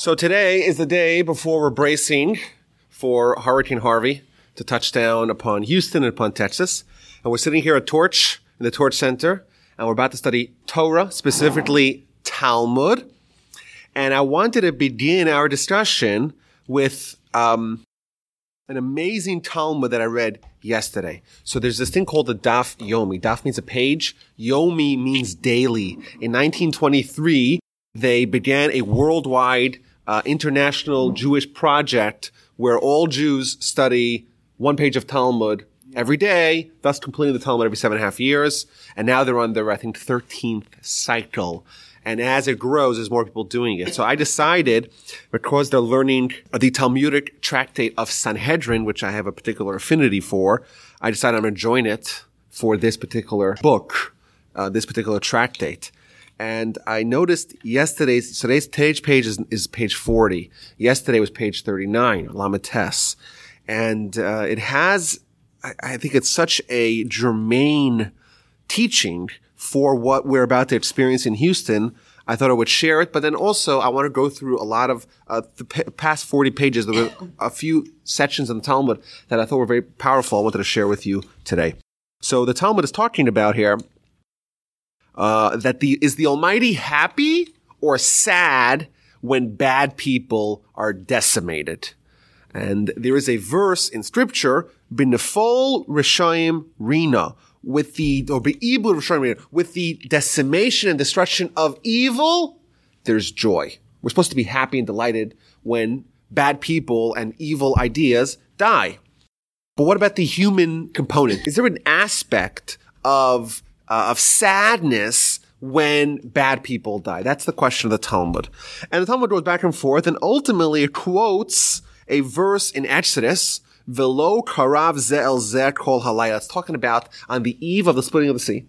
So today is the day before we're bracing for Hurricane Harvey to touch down upon Houston and upon Texas. And we're sitting here at Torch, in the Torch Center, and we're about to study Torah, specifically Talmud. And I wanted to begin our discussion with um, an amazing Talmud that I read yesterday. So there's this thing called the Daf Yomi. Daf means a page. Yomi means daily. In 1923, they began a worldwide uh, international Jewish project where all Jews study one page of Talmud every day, thus completing the Talmud every seven and a half years. And now they're on their, I think, 13th cycle. And as it grows, there's more people doing it. So I decided, because they're learning the Talmudic tractate of Sanhedrin, which I have a particular affinity for, I decided I'm going to join it for this particular book, uh, this particular tractate. And I noticed yesterday's, today's page page is, is page 40. Yesterday was page 39, Lamites. And, uh, it has, I, I think it's such a germane teaching for what we're about to experience in Houston. I thought I would share it, but then also I want to go through a lot of uh, the p- past 40 pages. There were a few sections in the Talmud that I thought were very powerful. I wanted to share with you today. So the Talmud is talking about here uh, that the is the Almighty happy or sad when bad people are decimated? And there is a verse in scripture, "B'nefol Rishayim Rina," with the or Be'ibul Rishayim Rina, with the decimation and destruction of evil. There's joy. We're supposed to be happy and delighted when bad people and evil ideas die. But what about the human component? Is there an aspect of uh, of sadness when bad people die? That's the question of the Talmud. And the Talmud goes back and forth and ultimately quotes a verse in Exodus, Velo karav ze'el ze kol halayah. It's talking about on the eve of the splitting of the sea.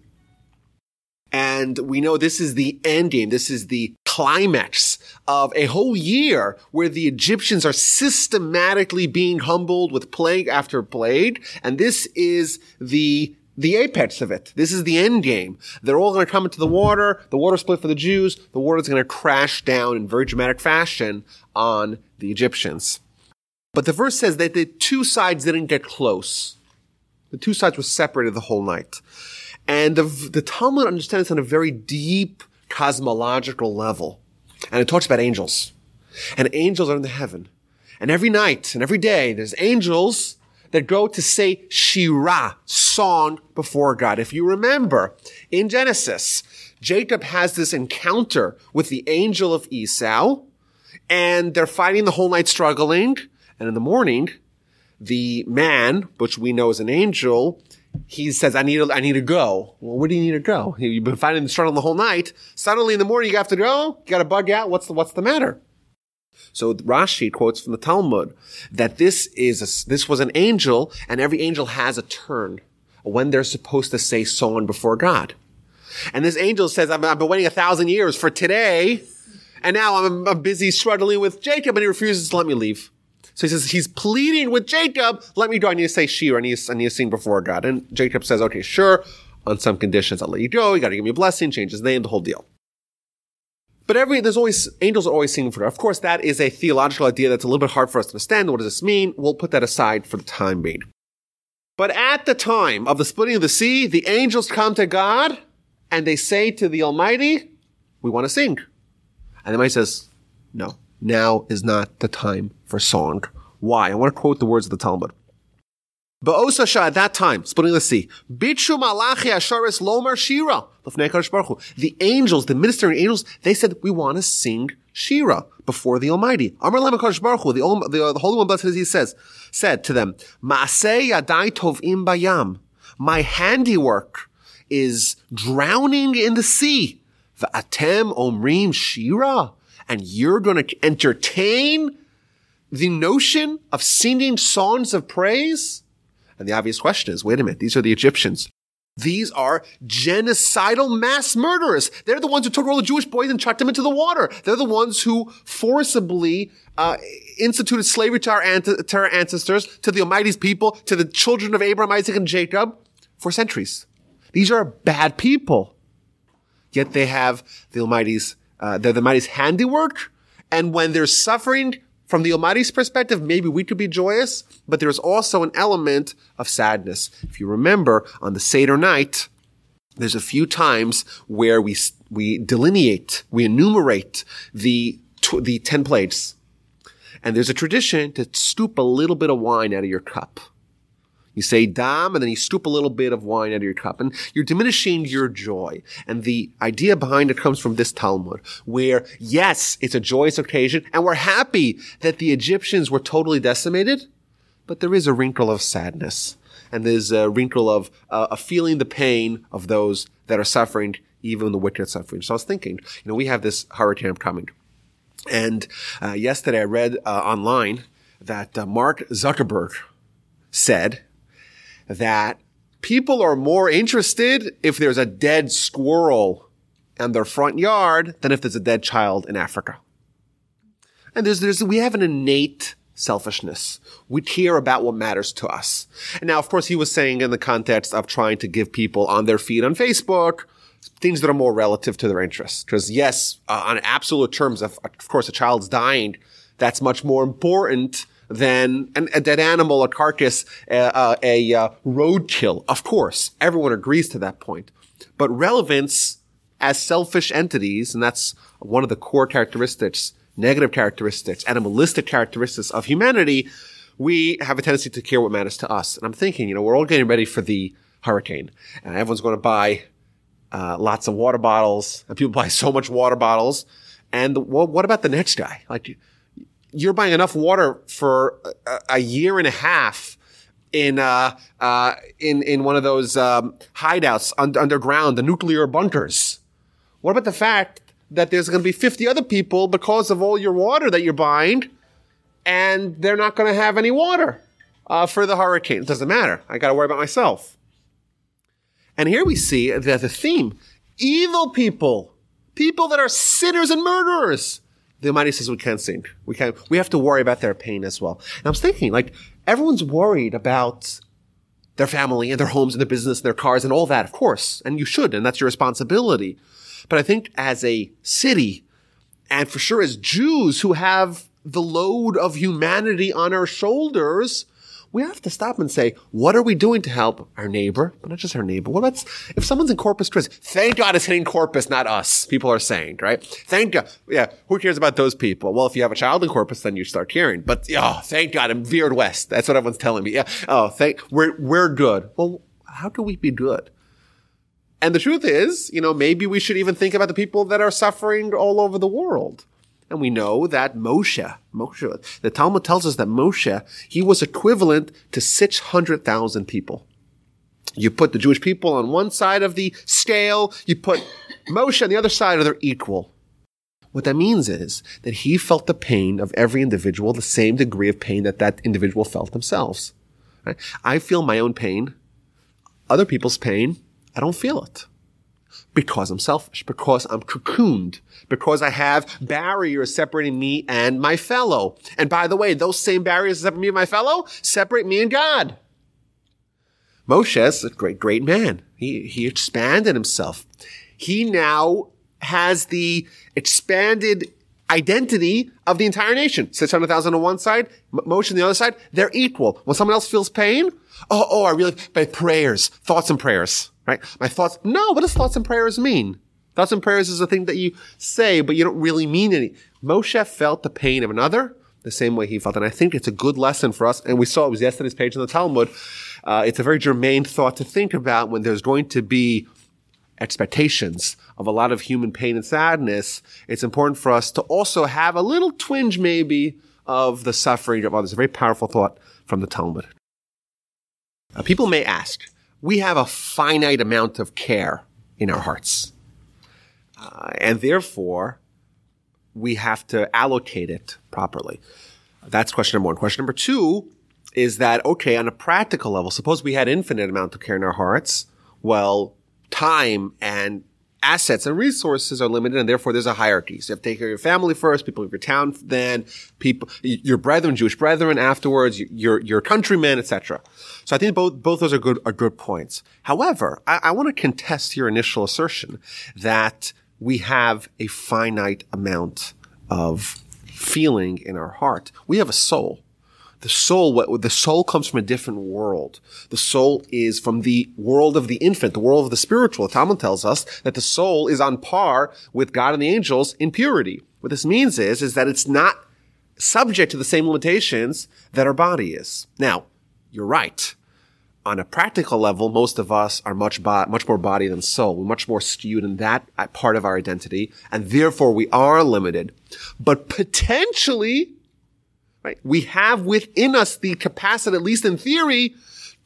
And we know this is the end game. This is the climax of a whole year where the Egyptians are systematically being humbled with plague after plague. And this is the the apex of it. This is the end game. They're all going to come into the water. The water split for the Jews. The water is going to crash down in very dramatic fashion on the Egyptians. But the verse says that the two sides didn't get close. The two sides were separated the whole night. And the, the Talmud understands on a very deep cosmological level. And it talks about angels. And angels are in the heaven. And every night and every day, there's angels that go to say Shirah, song before God. If you remember, in Genesis, Jacob has this encounter with the angel of Esau, and they're fighting the whole night struggling, and in the morning, the man, which we know is an angel, he says, I need to, I need to go. Well, where do you need to go? You've been fighting the struggle the whole night. Suddenly in the morning, you have to go. You got to bug out. What's the, what's the matter? So Rashi quotes from the Talmud that this is a, this was an angel, and every angel has a turn when they're supposed to say song before God. And this angel says, I've, I've been waiting a thousand years for today, and now I'm, I'm busy struggling with Jacob, and he refuses to let me leave. So he says he's pleading with Jacob, let me go. I need to say Shir. I need I need to sing before God. And Jacob says, okay, sure. On some conditions, I'll let you go. You got to give me a blessing, change his name, the whole deal. But every, there's always, angels are always singing for God. Of course, that is a theological idea that's a little bit hard for us to understand. What does this mean? We'll put that aside for the time being. But at the time of the splitting of the sea, the angels come to God and they say to the Almighty, we want to sing. And the Almighty says, no, now is not the time for song. Why? I want to quote the words of the Talmud. Ba'osasha at that time, splitting the sea. Bichu malachi asharis lomar shira. The angels, the ministering angels, they said, we want to sing shira before the Almighty. Amar Lam Baruch the, the, uh, the Holy One, blessed as he says, said to them, Maaseh yadai tovim bayam. My handiwork is drowning in the sea. V'atem omrim shira. And you're going to entertain the notion of singing songs of praise? And the obvious question is, wait a minute, these are the Egyptians. These are genocidal mass murderers. They're the ones who took all the Jewish boys and chucked them into the water. They're the ones who forcibly uh, instituted slavery to our, ante- to our ancestors, to the Almighty's people, to the children of Abraham, Isaac, and Jacob for centuries. These are bad people. Yet they have the Almighty's, uh, they're the Almighty's handiwork, And when they're suffering from the Almighty's perspective, maybe we could be joyous, but there's also an element of sadness. If you remember on the Seder night, there's a few times where we, we delineate, we enumerate the, the 10 plagues. And there's a tradition to stoop a little bit of wine out of your cup. You say dam, and then you stoop a little bit of wine out of your cup, and you're diminishing your joy. And the idea behind it comes from this Talmud, where yes, it's a joyous occasion, and we're happy that the Egyptians were totally decimated, but there is a wrinkle of sadness, and there's a wrinkle of uh, feeling the pain of those that are suffering, even the wicked suffering. So I was thinking, you know, we have this hurricane coming, and uh, yesterday I read uh, online that uh, Mark Zuckerberg said that people are more interested if there's a dead squirrel in their front yard than if there's a dead child in Africa. And there's, there's, we have an innate selfishness. We care about what matters to us. And now, of course, he was saying in the context of trying to give people on their feed on Facebook things that are more relative to their interests. Because yes, uh, on absolute terms, of, of course, a child's dying, that's much more important than an, a dead animal, a carcass, uh, uh, a uh, roadkill. Of course, everyone agrees to that point. But relevance as selfish entities, and that's one of the core characteristics, negative characteristics, animalistic characteristics of humanity, we have a tendency to care what matters to us. And I'm thinking, you know, we're all getting ready for the hurricane, and everyone's going to buy uh, lots of water bottles, and people buy so much water bottles. And the, well, what about the next guy? Like, you're buying enough water for a, a year and a half in uh, uh, in in one of those um, hideouts un- underground, the nuclear bunkers. What about the fact that there's going to be 50 other people because of all your water that you're buying, and they're not going to have any water uh, for the hurricane? It doesn't matter. I got to worry about myself. And here we see that the theme: evil people, people that are sinners and murderers the Almighty says we can't sing. We can't, we have to worry about their pain as well. And I was thinking, like, everyone's worried about their family and their homes and their business and their cars and all that, of course. And you should, and that's your responsibility. But I think as a city, and for sure as Jews who have the load of humanity on our shoulders, we have to stop and say, what are we doing to help our neighbor? But not just our neighbor. What if someone's in Corpus Christi? Thank God it's hitting Corpus, not us. People are saying, right? Thank God. Yeah. Who cares about those people? Well, if you have a child in Corpus, then you start caring. But, oh, thank God I'm veered west. That's what everyone's telling me. Yeah. Oh, thank, we're, we're good. Well, how can we be good? And the truth is, you know, maybe we should even think about the people that are suffering all over the world. And we know that Moshe, Moshe, the Talmud tells us that Moshe, he was equivalent to 600,000 people. You put the Jewish people on one side of the scale, you put Moshe on the other side, and they're equal. What that means is that he felt the pain of every individual, the same degree of pain that that individual felt themselves. Right? I feel my own pain. Other people's pain, I don't feel it because I'm selfish, because I'm cocooned, because I have barriers separating me and my fellow. And by the way, those same barriers that separate me and my fellow separate me and God. Moshe is a great, great man. He, he expanded himself. He now has the expanded identity of the entire nation. 600,000 on one side, Moshe on the other side, they're equal. When someone else feels pain, oh, oh, I really, by prayers, thoughts and prayers right? My thoughts, no, what does thoughts and prayers mean? Thoughts and prayers is a thing that you say, but you don't really mean any. Moshe felt the pain of another the same way he felt. And I think it's a good lesson for us. And we saw it was yesterday's page in the Talmud. Uh, it's a very germane thought to think about when there's going to be expectations of a lot of human pain and sadness. It's important for us to also have a little twinge maybe of the suffering of others. A very powerful thought from the Talmud. Uh, people may ask, we have a finite amount of care in our hearts. Uh, and therefore, we have to allocate it properly. That's question number one. Question number two is that, okay, on a practical level, suppose we had infinite amount of care in our hearts. Well, time and assets and resources are limited and therefore there's a hierarchy. So you have to take care of your family first, people of your town then, people, your brethren, Jewish brethren afterwards, your, your countrymen, etc. So I think both, both those are good, are good points. However, I, I want to contest your initial assertion that we have a finite amount of feeling in our heart. We have a soul. The soul, what, the soul comes from a different world. The soul is from the world of the infant, the world of the spiritual. The Talmud tells us that the soul is on par with God and the angels in purity. What this means is, is that it's not subject to the same limitations that our body is. Now, you're right. On a practical level, most of us are much bo- much more body than soul. We're much more skewed in that part of our identity, and therefore we are limited. But potentially, Right? We have within us the capacity, at least in theory,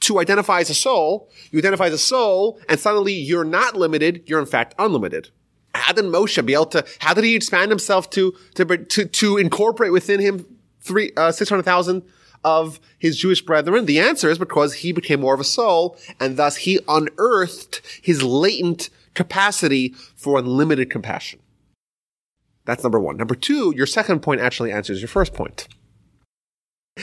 to identify as a soul. You identify as a soul, and suddenly you're not limited. You're in fact unlimited. How did Moshe be able to? How did he expand himself to to to, to incorporate within him three uh, six hundred thousand of his Jewish brethren? The answer is because he became more of a soul, and thus he unearthed his latent capacity for unlimited compassion. That's number one. Number two, your second point actually answers your first point.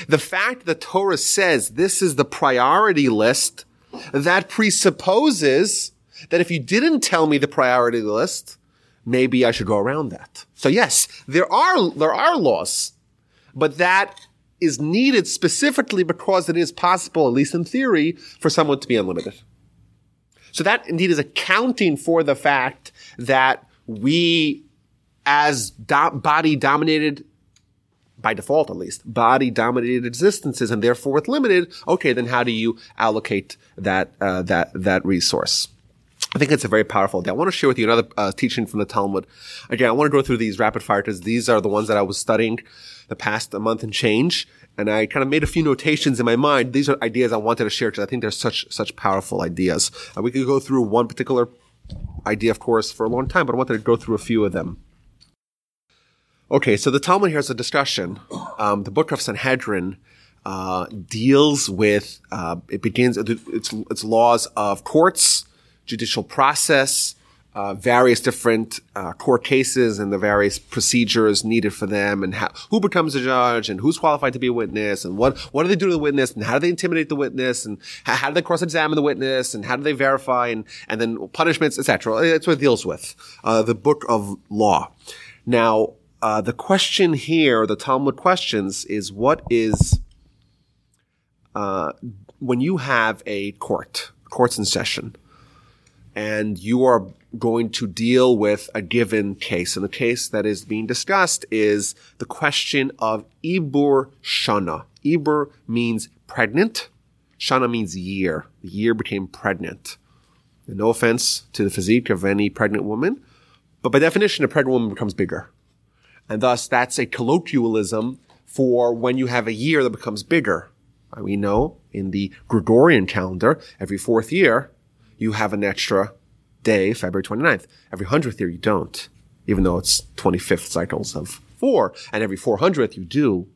The fact that Torah says this is the priority list, that presupposes that if you didn't tell me the priority list, maybe I should go around that. So yes, there are, there are laws, but that is needed specifically because it is possible, at least in theory, for someone to be unlimited. So that indeed is accounting for the fact that we, as do- body dominated by default at least, body dominated existences and therefore with limited, okay, then how do you allocate that, uh, that, that resource? I think it's a very powerful day. I want to share with you another uh, teaching from the Talmud. Again, I want to go through these rapid fire because these are the ones that I was studying the past a month and change. And I kind of made a few notations in my mind. These are ideas I wanted to share because I think they're such, such powerful ideas. Uh, we could go through one particular idea, of course, for a long time, but I wanted to go through a few of them. Okay, so the Talmud here is a discussion. Um, the book of Sanhedrin uh, deals with uh, it begins its its laws of courts, judicial process, uh, various different uh, court cases and the various procedures needed for them, and how, who becomes a judge, and who's qualified to be a witness, and what what do they do to the witness, and how do they intimidate the witness, and how, how do they cross-examine the witness, and how do they verify, and and then punishments, etc. That's what it deals with. Uh, the book of law. Now, uh, the question here, the Talmud questions, is what is uh, when you have a court, courts in session, and you are going to deal with a given case, and the case that is being discussed is the question of Ibur Shana. Ibur means pregnant. Shana means year. The year became pregnant. And no offense to the physique of any pregnant woman, but by definition, a pregnant woman becomes bigger. And thus that's a colloquialism for when you have a year that becomes bigger. We know in the Gregorian calendar, every fourth year, you have an extra day, February 29th. Every hundredth year, you don't, even though it's 25th cycles of four. And every 400th, you do.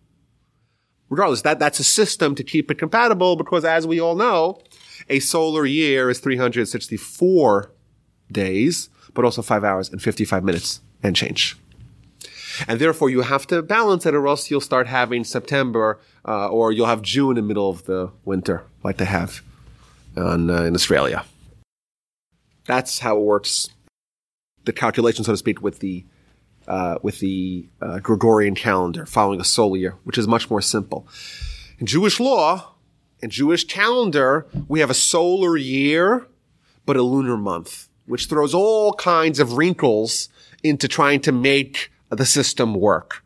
Regardless, that, that's a system to keep it compatible because as we all know, a solar year is 364 days, but also five hours and 55 minutes and change. And therefore you have to balance it or else you'll start having September, uh, or you'll have June in the middle of the winter, like they have on, uh, in Australia. That's how it works. The calculation, so to speak, with the uh, with the uh, Gregorian calendar, following a solar year, which is much more simple. In Jewish law, in Jewish calendar, we have a solar year, but a lunar month, which throws all kinds of wrinkles into trying to make the system work.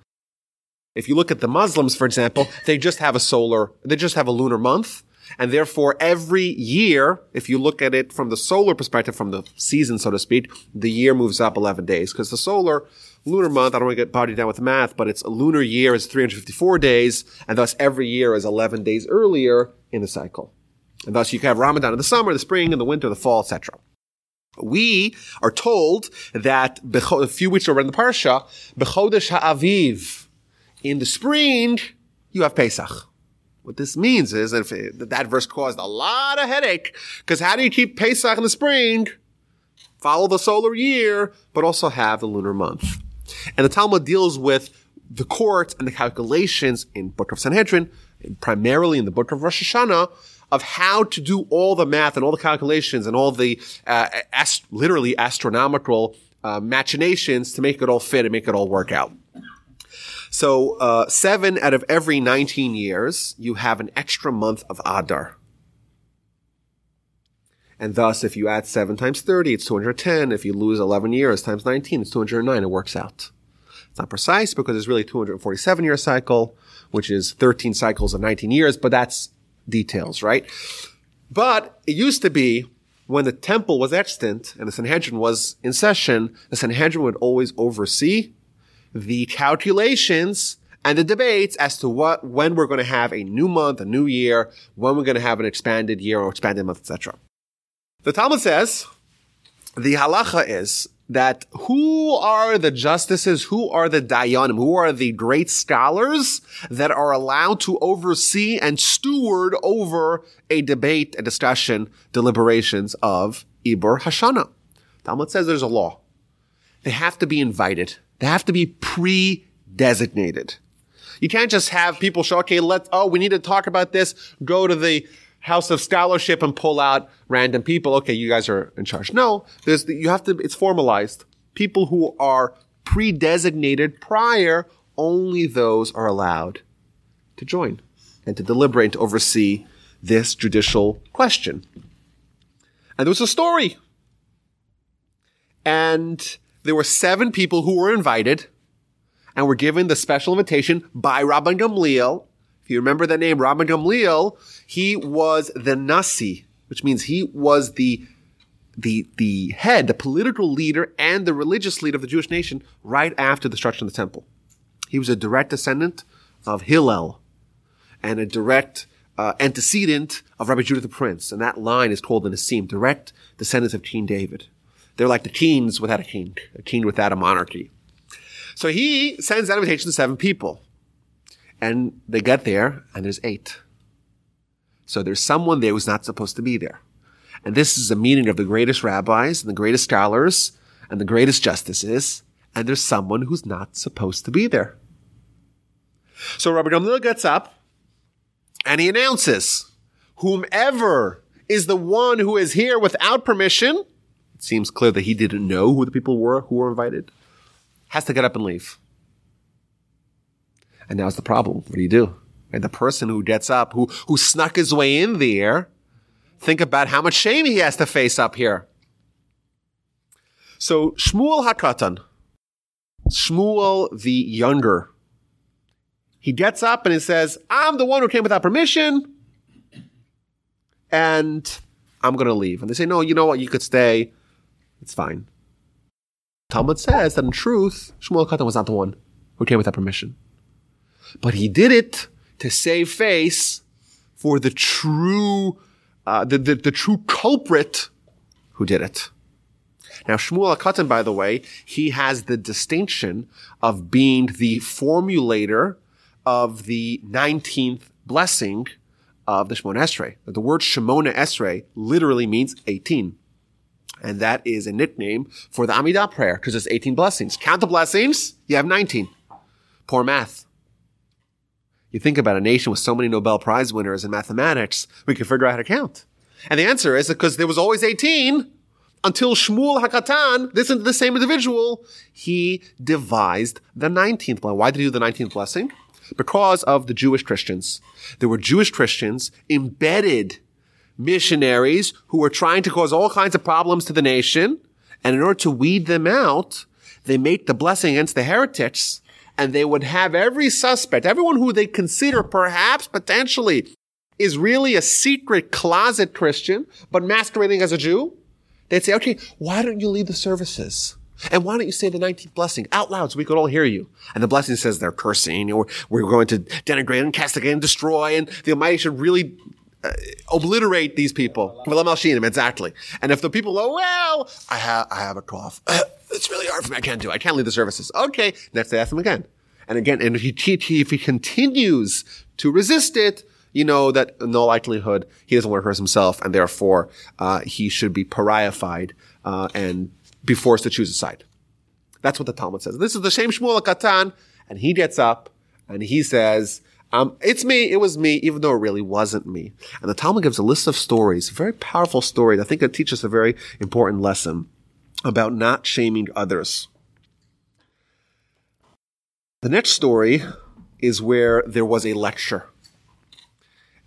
If you look at the Muslims, for example, they just have a solar, they just have a lunar month. And therefore, every year, if you look at it from the solar perspective, from the season, so to speak, the year moves up 11 days. Because the solar lunar month, I don't want to get bogged down with math, but it's a lunar year is 354 days, and thus every year is 11 days earlier in the cycle. And thus you can have Ramadan in the summer, the spring, in the winter, the fall, etc. We are told that a few weeks ago in the parsha, Bechodesh Ha'aviv, in the spring, you have Pesach. What this means is that if that verse caused a lot of headache, because how do you keep Pesach in the spring? Follow the solar year, but also have the lunar month. And the Talmud deals with the courts and the calculations in Book of Sanhedrin, primarily in the Book of Rosh Hashanah, of how to do all the math and all the calculations and all the uh, ast- literally astronomical uh, machinations to make it all fit and make it all work out. So uh, seven out of every 19 years, you have an extra month of Adar. And thus, if you add 7 times 30, it's 210. If you lose 11 years times 19, it's 209. It works out. It's not precise because it's really 247 year cycle, which is 13 cycles of 19 years, but that's details, right? But it used to be when the temple was extant and the Sanhedrin was in session, the Sanhedrin would always oversee the calculations and the debates as to what, when we're going to have a new month, a new year, when we're going to have an expanded year or expanded month, etc. The Talmud says the halacha is that who are the justices, who are the dayanim, who are the great scholars that are allowed to oversee and steward over a debate, a discussion, deliberations of Ibur Hashana. Talmud says there's a law. They have to be invited. They have to be pre-designated. You can't just have people show, okay, let's, oh, we need to talk about this, go to the house of scholarship and pull out random people. Okay, you guys are in charge. No, there's, you have to, it's formalized. People who are pre-designated prior, only those are allowed to join and to deliberate and to oversee this judicial question. And there was a story. And there were seven people who were invited and were given the special invitation by Rabban Gamliel if you remember the name Rabban Gamliel, he was the Nasi, which means he was the the the head, the political leader, and the religious leader of the Jewish nation right after the destruction of the temple. He was a direct descendant of Hillel and a direct uh, antecedent of Rabbi Judah the Prince, and that line is called the Nassim, direct descendants of King David. They're like the kings without a king, a king without a monarchy. So he sends that invitation to seven people. And they get there and there's eight. So there's someone there who's not supposed to be there. And this is a meeting of the greatest rabbis and the greatest scholars and the greatest justices. And there's someone who's not supposed to be there. So Rabbi Gamliel gets up and he announces, whomever is the one who is here without permission, it seems clear that he didn't know who the people were who were invited, has to get up and leave. And now's the problem. What do you do? And the person who gets up, who, who snuck his way in there, think about how much shame he has to face up here. So Shmuel Hakatan, Shmuel the younger, he gets up and he says, I'm the one who came without permission and I'm going to leave. And they say, no, you know what? You could stay. It's fine. Talmud says that in truth, Shmuel Katan was not the one who came without permission. But he did it to save face for the true, uh, the, the, the, true culprit who did it. Now, Shmuel HaKatan, by the way, he has the distinction of being the formulator of the 19th blessing of the Shemona Esrei. The word Shemona Esrei literally means 18. And that is a nickname for the Amidah prayer because it's 18 blessings. Count the blessings, you have 19. Poor math. You think about a nation with so many Nobel Prize winners in mathematics, we can figure out how to count. And the answer is because there was always 18 until Shmuel Hakatan, this is the same individual, he devised the 19th blessing. Why did he do the 19th blessing? Because of the Jewish Christians. There were Jewish Christians, embedded missionaries who were trying to cause all kinds of problems to the nation. And in order to weed them out, they made the blessing against the heretics and they would have every suspect, everyone who they consider perhaps potentially is really a secret closet Christian, but masquerading as a Jew. They'd say, okay, why don't you leave the services? And why don't you say the 19th blessing out loud so we could all hear you? And the blessing says they're cursing or we're going to denigrate and castigate and destroy and the Almighty should really uh, obliterate these people. Well, I'm exactly. And if the people go, well, I have, I have a cough. it's really hard for me. I can't do it. I can't leave the services. Okay. Next day, ask him again. And again, and if he, if he continues to resist it, you know that in all likelihood he doesn't want to hurt himself, and therefore uh, he should be pariahified uh, and be forced to choose a side. That's what the Talmud says. This is the same Shmuel Katan, and he gets up and he says, um, "It's me. It was me, even though it really wasn't me." And the Talmud gives a list of stories, very powerful story. I think it teaches a very important lesson about not shaming others. The next story is where there was a lecture.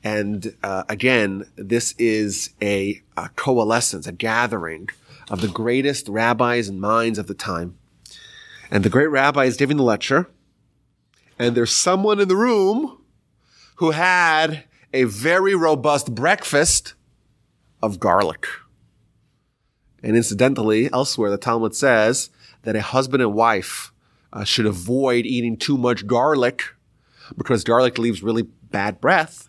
And uh, again, this is a, a coalescence, a gathering of the greatest rabbis and minds of the time. And the great rabbi is giving the lecture, and there's someone in the room who had a very robust breakfast of garlic. And incidentally, elsewhere, the Talmud says that a husband and wife uh, should avoid eating too much garlic because garlic leaves really bad breath.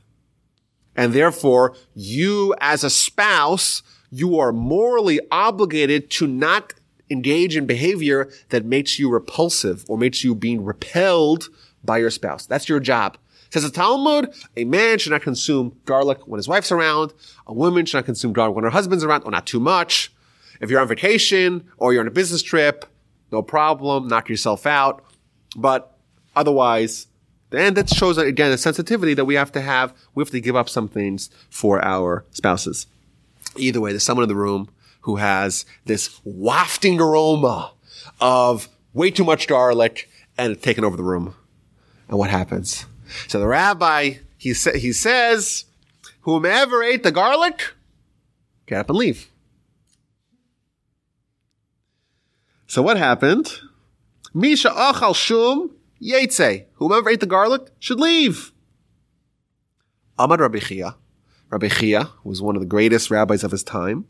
And therefore, you as a spouse, you are morally obligated to not engage in behavior that makes you repulsive or makes you being repelled by your spouse. That's your job. Says the Talmud, a man should not consume garlic when his wife's around. A woman should not consume garlic when her husband's around, or not too much. If you're on vacation or you're on a business trip, no problem, knock yourself out. But otherwise, and that shows again a sensitivity that we have to have. We have to give up some things for our spouses. Either way, there's someone in the room who has this wafting aroma of way too much garlic and it's taken over the room. And what happens? So the rabbi, he, sa- he says, whomever ate the garlic, get up and leave. So what happened? Misha achal shum yetze. Whomever ate the garlic should leave. Amad Rabbi Chia. Rabbi Chia was one of the greatest rabbis of his time.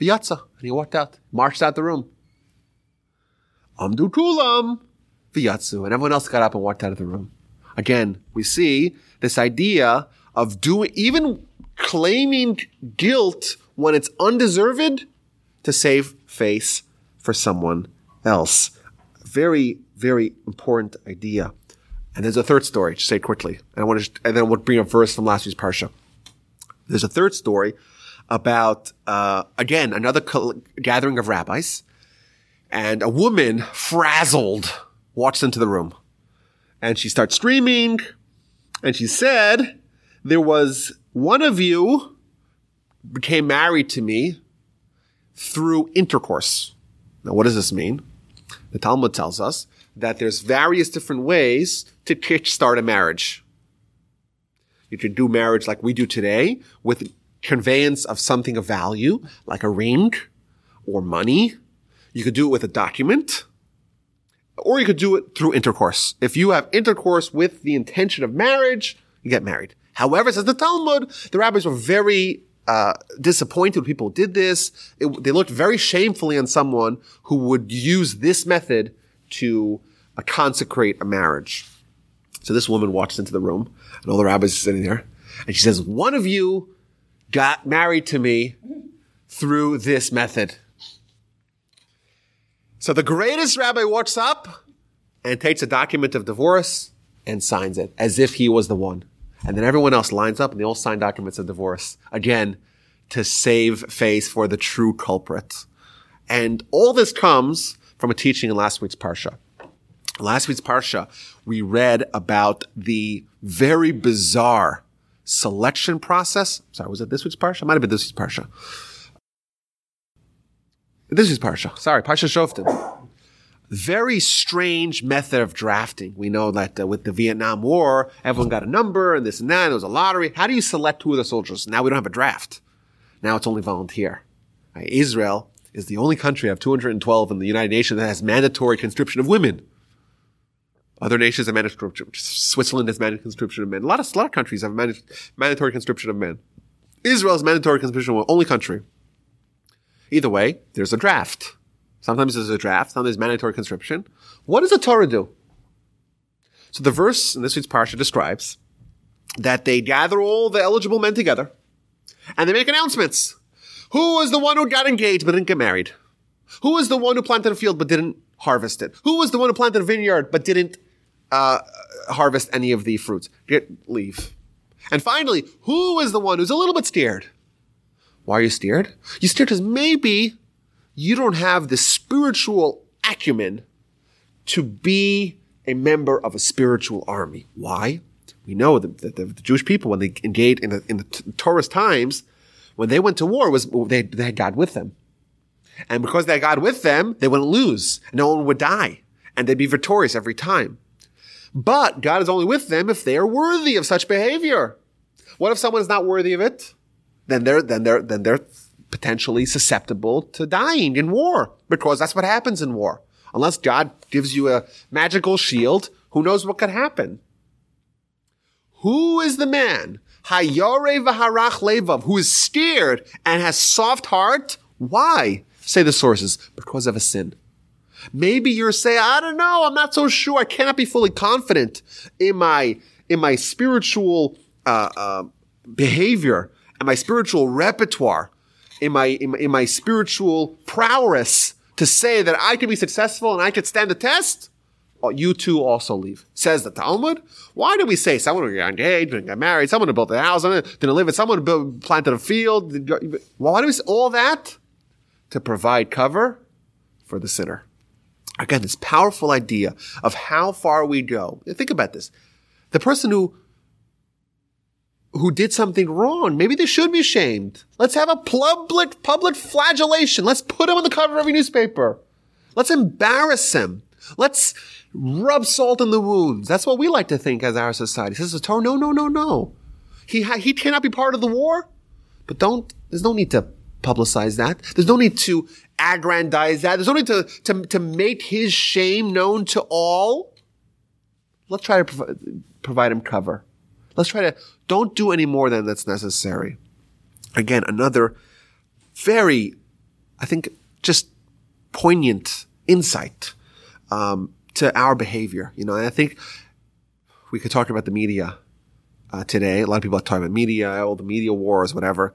V'yatza. And he walked out, marched out the room. Amdu kulam. V'yatzu. And everyone else got up and walked out of the room. Again, we see this idea of doing, even claiming guilt when it's undeserved to save face for someone else. Very, very important idea. And there's a third story, to say quickly. And I want to, and then we'll bring a verse from last week's parsha. There's a third story about, uh, again, another gathering of rabbis. And a woman, frazzled, walks into the room. And she starts screaming. And she said, there was one of you became married to me through intercourse. Now, what does this mean? The Talmud tells us that there's various different ways to kickstart a marriage. You could do marriage like we do today with conveyance of something of value, like a ring or money. You could do it with a document or you could do it through intercourse. If you have intercourse with the intention of marriage, you get married. However, says the Talmud, the rabbis were very uh, disappointed when people did this. It, they looked very shamefully on someone who would use this method to uh, consecrate a marriage. So this woman walks into the room, and all the rabbis are sitting there, and she says, "One of you got married to me through this method." So the greatest rabbi walks up and takes a document of divorce and signs it as if he was the one. And then everyone else lines up and they all sign documents of divorce. Again, to save face for the true culprit. And all this comes from a teaching in last week's Parsha. Last week's Parsha, we read about the very bizarre selection process. Sorry, was it this week's Parsha? It might have been this week's Parsha this is Parsha. Sorry, Parsha Shoftim. Very strange method of drafting. We know that uh, with the Vietnam War, everyone got a number and this and that. And was a lottery. How do you select who are the soldiers? Now we don't have a draft. Now it's only volunteer. Right? Israel is the only country of 212 in the United Nations that has mandatory conscription of women. Other nations have mandatory, conscription. Switzerland has mandatory conscription of men. A lot of, a lot of countries have mandatory conscription of men. Israel is mandatory conscription of only country. Either way, there's a draft. Sometimes there's a draft, sometimes mandatory conscription. What does the Torah do? So the verse in this week's parsha describes that they gather all the eligible men together and they make announcements. Who was the one who got engaged but didn't get married? Who was the one who planted a field but didn't harvest it? Who was the one who planted a vineyard but didn't uh, harvest any of the fruits? Get leave. And finally, who is the one who's a little bit scared? Why are you steered? You steered because maybe you don't have the spiritual acumen to be a member of a spiritual army. Why? We know that the, the, Jewish people, when they engaged in the, in the times, when they went to war, was they, they had God with them. And because they had God with them, they wouldn't lose. No one would die. And they'd be victorious every time. But God is only with them if they are worthy of such behavior. What if someone is not worthy of it? Then they're, then they're, then they're potentially susceptible to dying in war because that's what happens in war. Unless God gives you a magical shield, who knows what could happen? Who is the man? Hayore v'harach levav, who is steered and has soft heart. Why? Say the sources. Because of a sin. Maybe you're saying, I don't know, I'm not so sure. I cannot be fully confident in my, in my spiritual, uh, uh, behavior and my spiritual repertoire, in my, in my, in my spiritual prowess to say that I can be successful and I can stand the test. Oh, you too also leave. Says the Talmud. Why do we say someone who got engaged, got married, someone who built a house, didn't live in, someone who built, planted a field? Why do we say all that? To provide cover for the sinner. Again, this powerful idea of how far we go. Think about this. The person who who did something wrong. Maybe they should be shamed. Let's have a public, public flagellation. Let's put him on the cover of every newspaper. Let's embarrass him. Let's rub salt in the wounds. That's what we like to think as our society. Says the Torah, no, no, no, no. He, ha- he cannot be part of the war, but don't, there's no need to publicize that. There's no need to aggrandize that. There's no need to, to, to make his shame known to all. Let's try to prov- provide him cover. Let's try to, don't do any more than that's necessary. Again, another very, I think, just poignant insight. Um, to our behavior. You know, and I think we could talk about the media uh, today. A lot of people are talking about media, all the media wars, whatever.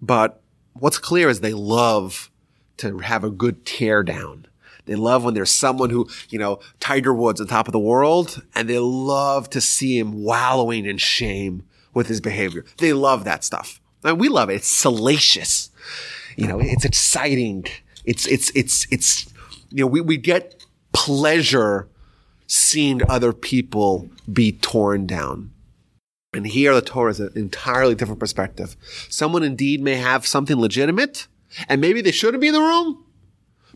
But what's clear is they love to have a good tear down. They love when there's someone who, you know, Tiger Woods on top of the world, and they love to see him wallowing in shame with his behavior. They love that stuff. And we love it. It's salacious. You know, it's exciting. It's, it's, it's, it's, you know, we, we get pleasure seeing other people be torn down. And here the Torah is an entirely different perspective. Someone indeed may have something legitimate, and maybe they shouldn't be in the room,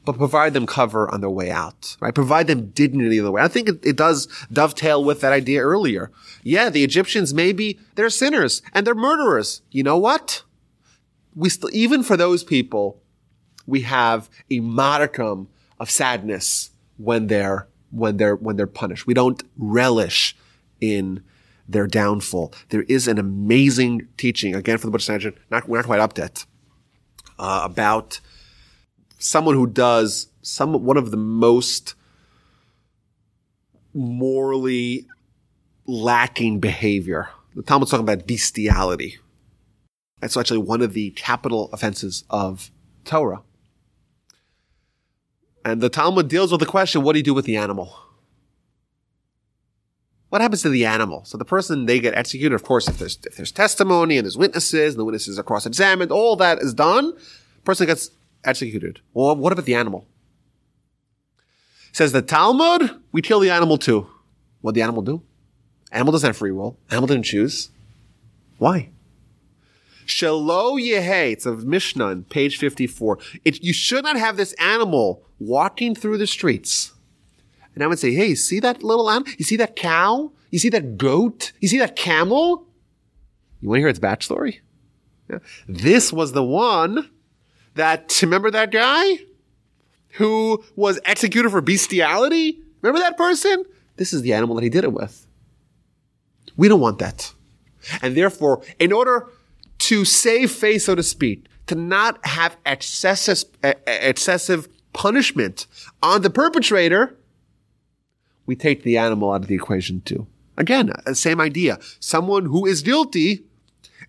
but provide them cover on their way out, right? Provide them dignity on the way. I think it, it does dovetail with that idea earlier. Yeah, the Egyptians maybe they're sinners and they're murderers. You know what? We still, even for those people, we have a modicum of sadness when they're when they're when they're punished. We don't relish in their downfall. There is an amazing teaching again from the Buddhist Sanhedrin. Not we're not quite up yet uh, about someone who does some one of the most morally lacking behavior. The Talmud's talking about bestiality. That's actually one of the capital offenses of Torah. And the Talmud deals with the question, what do you do with the animal? What happens to the animal? So the person, they get executed. Of course, if there's, if there's testimony and there's witnesses and the witnesses are cross-examined, all that is done, person gets executed. Well, what about the animal? Says the Talmud, we kill the animal too. What the animal do? Animal doesn't have free will. Animal didn't choose. Why? Shelo Yehe, it's a Mishnah, page 54. It, you should not have this animal walking through the streets. And I would say, hey, see that little animal? You see that cow? You see that goat? You see that camel? You want to hear its backstory? Yeah. This was the one that, remember that guy? Who was executed for bestiality? Remember that person? This is the animal that he did it with. We don't want that. And therefore, in order to save face, so to speak, to not have excessive, excessive punishment on the perpetrator, we take the animal out of the equation too. Again, uh, same idea. Someone who is guilty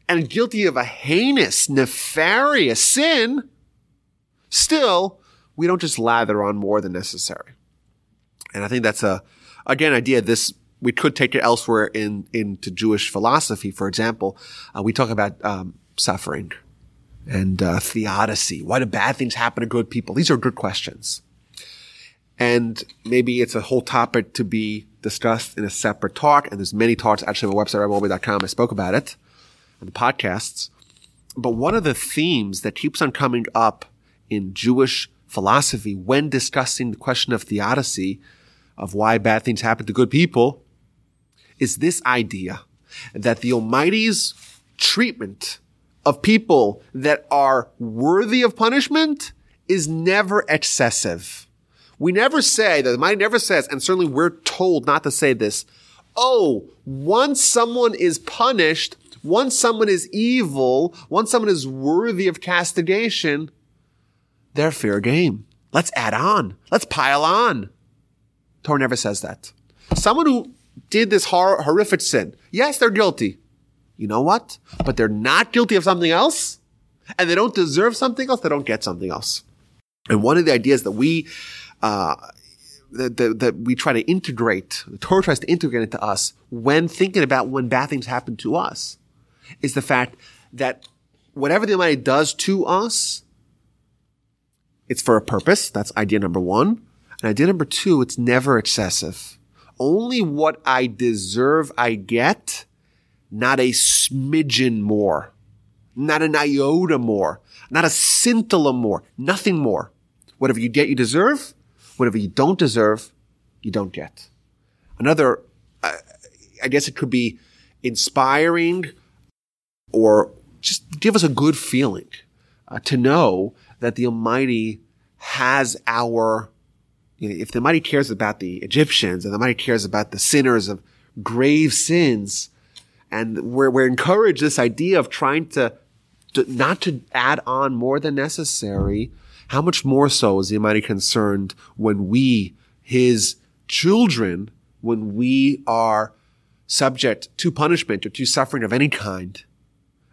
and guilty of a heinous, nefarious sin, still, we don't just lather on more than necessary. And I think that's a, again, idea this we could take it elsewhere in into Jewish philosophy. For example, uh, we talk about um, suffering and uh, theodicy. Why do bad things happen to good people? These are good questions, and maybe it's a whole topic to be discussed in a separate talk. And there's many talks actually on my website rabbiwolbe.com. I spoke about it on the podcasts. But one of the themes that keeps on coming up in Jewish philosophy when discussing the question of theodicy, of why bad things happen to good people, is this idea that the Almighty's treatment of people that are worthy of punishment is never excessive. We never say, that the Almighty never says, and certainly we're told not to say this, oh, once someone is punished, once someone is evil, once someone is worthy of castigation, they're fair game. Let's add on. Let's pile on. Torah never says that. Someone who did this hor- horrific sin, yes, they're guilty. You know what? But they're not guilty of something else, and they don't deserve something else. They don't get something else. And one of the ideas that we uh, that, that, that, we try to integrate, the Torah tries to integrate into us when thinking about when bad things happen to us, is the fact that whatever the Almighty does to us, it's for a purpose. That's idea number one. And idea number two, it's never excessive. Only what I deserve I get, not a smidgen more, not an iota more, not a scintilla more, nothing more. Whatever you get, you deserve. Whatever you don't deserve, you don't get. Another, uh, I guess it could be inspiring or just give us a good feeling uh, to know that the Almighty has our, you know, if the Almighty cares about the Egyptians and the Almighty cares about the sinners of grave sins, and we're, we're encouraged this idea of trying to, to not to add on more than necessary, how much more so is the Almighty concerned when we, His children, when we are subject to punishment or to suffering of any kind?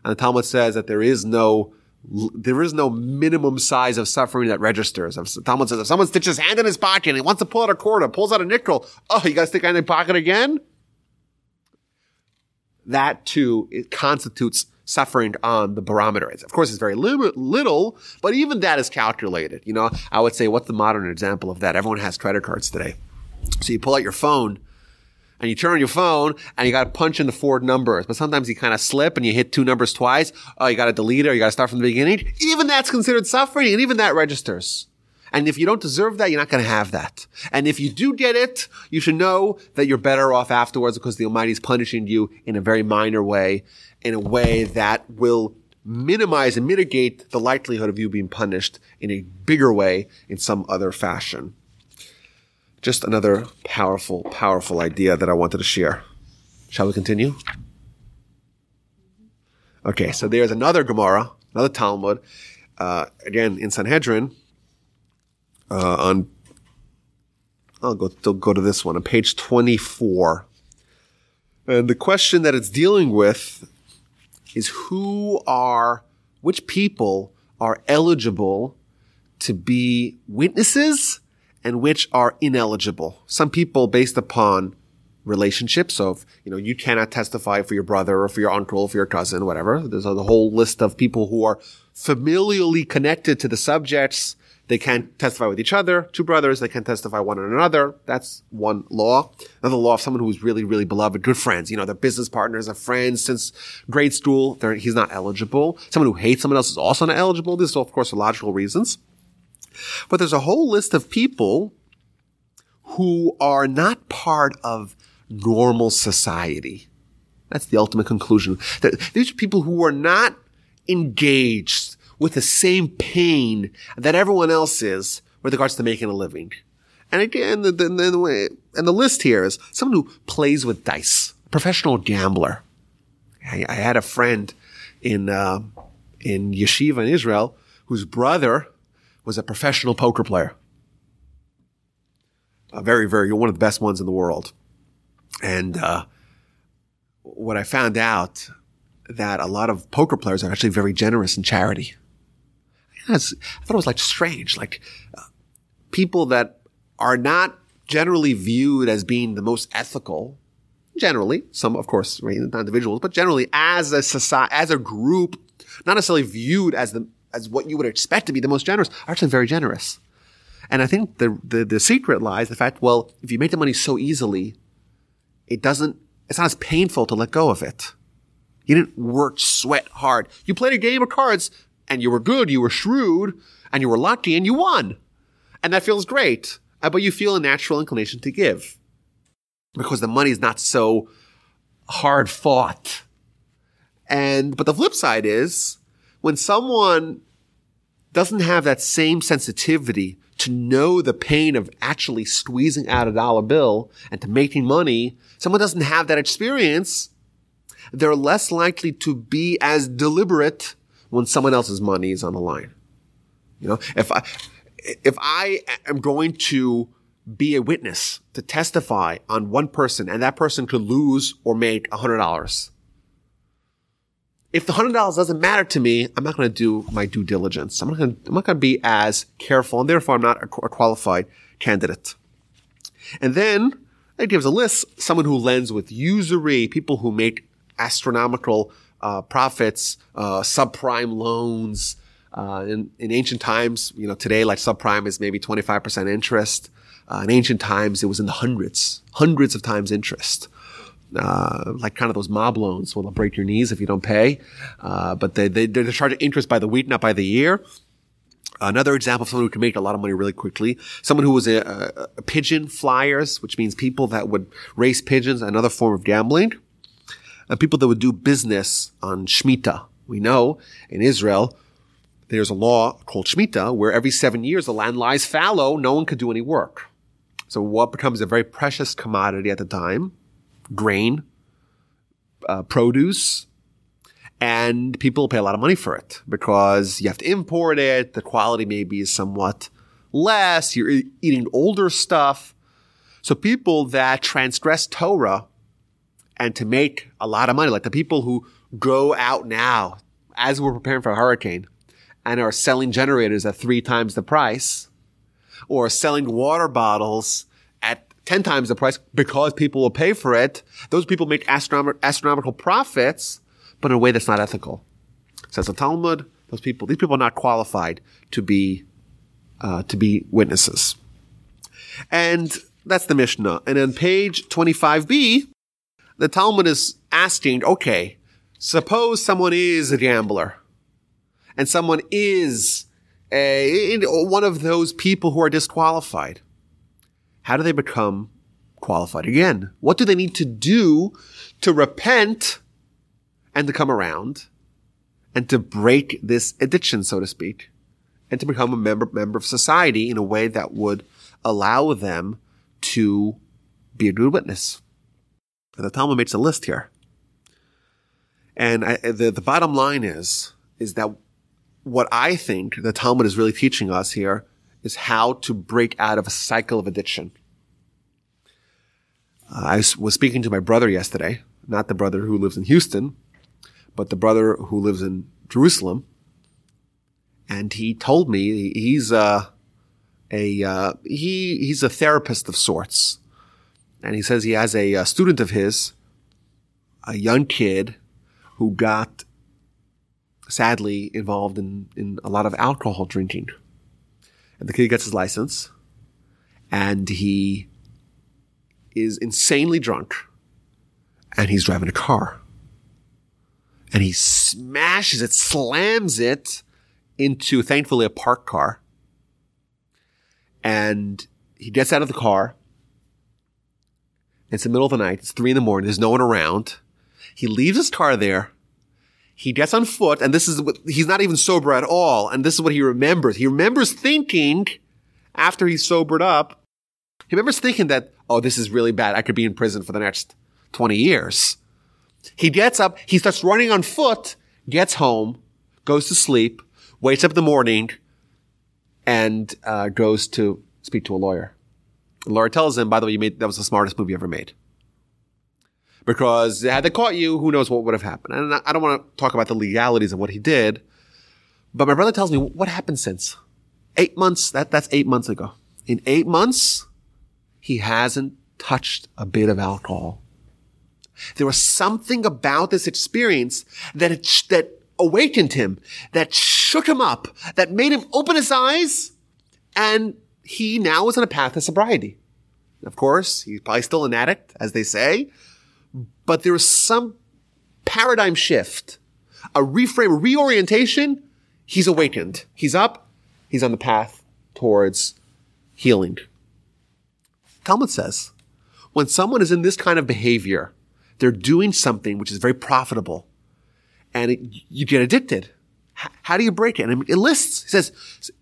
And the Talmud says that there is no there is no minimum size of suffering that registers. If Talmud says if someone sticks his hand in his pocket and he wants to pull out a quarter, pulls out a nickel, oh, you got to stick it in your pocket again? That too, it constitutes suffering on the barometer. Of course, it's very little, but even that is calculated. You know, I would say, what's the modern example of that? Everyone has credit cards today. So you pull out your phone and you turn on your phone and you got to punch in the four numbers. But sometimes you kind of slip and you hit two numbers twice. Oh, you got to delete it or you got to start from the beginning. Even that's considered suffering and even that registers. And if you don't deserve that, you're not going to have that. And if you do get it, you should know that you're better off afterwards because the Almighty is punishing you in a very minor way, in a way that will minimize and mitigate the likelihood of you being punished in a bigger way in some other fashion. Just another powerful, powerful idea that I wanted to share. Shall we continue? Okay, so there's another Gemara, another Talmud, uh, again in Sanhedrin, uh, on, I'll go, go to this one, on page 24. And the question that it's dealing with is who are, which people are eligible to be witnesses and which are ineligible. Some people based upon relationships. So if, you know, you cannot testify for your brother or for your uncle or for your cousin, whatever. There's a whole list of people who are familially connected to the subjects. They can't testify with each other. Two brothers, they can't testify one on another. That's one law. Another law of someone who's really, really beloved, good friends. You know, they're business partners, they're friends since grade school. he's not eligible. Someone who hates someone else is also not eligible. This is, of course, for logical reasons. But there's a whole list of people who are not part of normal society. That's the ultimate conclusion. These are people who are not engaged with the same pain that everyone else is with regards to making a living. And again, the, the, the, and the list here is someone who plays with dice, professional gambler. I, I had a friend in uh, in yeshiva in Israel whose brother was a professional poker player. A very, very, one of the best ones in the world. And, uh, what I found out that a lot of poker players are actually very generous in charity. I thought it was like strange, like uh, people that are not generally viewed as being the most ethical. Generally, some, of course, not individuals, but generally as a society, as a group, not necessarily viewed as the as what you would expect to be the most generous are actually very generous. And I think the, the, the secret lies the fact, well, if you make the money so easily, it doesn't, it's not as painful to let go of it. You didn't work, sweat hard. You played a game of cards and you were good, you were shrewd, and you were lucky and you won. And that feels great. Uh, but you feel a natural inclination to give because the money is not so hard fought. And, but the flip side is when someone doesn't have that same sensitivity to know the pain of actually squeezing out a dollar bill and to making money, someone doesn't have that experience, they're less likely to be as deliberate when someone else's money is on the line. You know, if I, if I am going to be a witness to testify on one person and that person could lose or make a hundred dollars. If the hundred dollars doesn't matter to me, I'm not going to do my due diligence. I'm not going to, I'm not going to be as careful and therefore I'm not a qualified candidate. And then it gives a list, someone who lends with usury, people who make astronomical uh, profits, uh, subprime loans, uh, in, in ancient times, you know, today, like subprime is maybe 25% interest. Uh, in ancient times, it was in the hundreds, hundreds of times interest. Uh, like kind of those mob loans where they'll break your knees if you don't pay. Uh, but they, they, they're charging interest by the week, not by the year. Another example of someone who can make a lot of money really quickly. Someone who was a, a, a pigeon flyers, which means people that would race pigeons, another form of gambling. Uh, people that would do business on Shemitah. We know in Israel, there's a law called Shemitah where every seven years the land lies fallow, no one could do any work. So what becomes a very precious commodity at the time? Grain, uh, produce, and people pay a lot of money for it because you have to import it. The quality maybe is somewhat less. You're eating older stuff. So people that transgress Torah and to make a lot of money, like the people who go out now as we're preparing for a hurricane and are selling generators at three times the price or selling water bottles 10 times the price because people will pay for it. Those people make astronom- astronomical profits, but in a way that's not ethical. Says the Talmud, those people, these people are not qualified to be, uh, to be witnesses. And that's the Mishnah. And on page 25b, the Talmud is asking, okay, suppose someone is a gambler and someone is a, one of those people who are disqualified, how do they become qualified again? What do they need to do to repent and to come around and to break this addiction, so to speak, and to become a member, member of society in a way that would allow them to be a good witness? And the Talmud makes a list here. And I, the, the bottom line is, is that what I think the Talmud is really teaching us here is how to break out of a cycle of addiction. I was speaking to my brother yesterday, not the brother who lives in Houston, but the brother who lives in Jerusalem. And he told me he's uh, a, uh, he, he's a therapist of sorts. And he says he has a, a student of his, a young kid who got sadly involved in, in a lot of alcohol drinking. And the kid gets his license and he is insanely drunk and he's driving a car and he smashes it, slams it into thankfully a parked car. And he gets out of the car. It's the middle of the night. It's three in the morning. There's no one around. He leaves his car there he gets on foot, and this is what he's not even sober at all. And this is what he remembers. He remembers thinking after he's sobered up, he remembers thinking that, oh, this is really bad. I could be in prison for the next 20 years. He gets up, he starts running on foot, gets home, goes to sleep, wakes up in the morning, and uh, goes to speak to a lawyer. The lawyer tells him, by the way, you made that was the smartest you ever made because had they caught you, who knows what would have happened. And I don't want to talk about the legalities of what he did, but my brother tells me what happened since eight months. That that's eight months ago. In eight months, he hasn't touched a bit of alcohol. There was something about this experience that it, that awakened him, that shook him up, that made him open his eyes, and he now is on a path to sobriety. Of course, he's probably still an addict, as they say, but there was some paradigm shift, a reframe, reorientation. He's awakened. He's up. He's on the path towards healing. Talmud says, when someone is in this kind of behavior, they're doing something which is very profitable and it, you get addicted. H- how do you break it? And it lists, it says,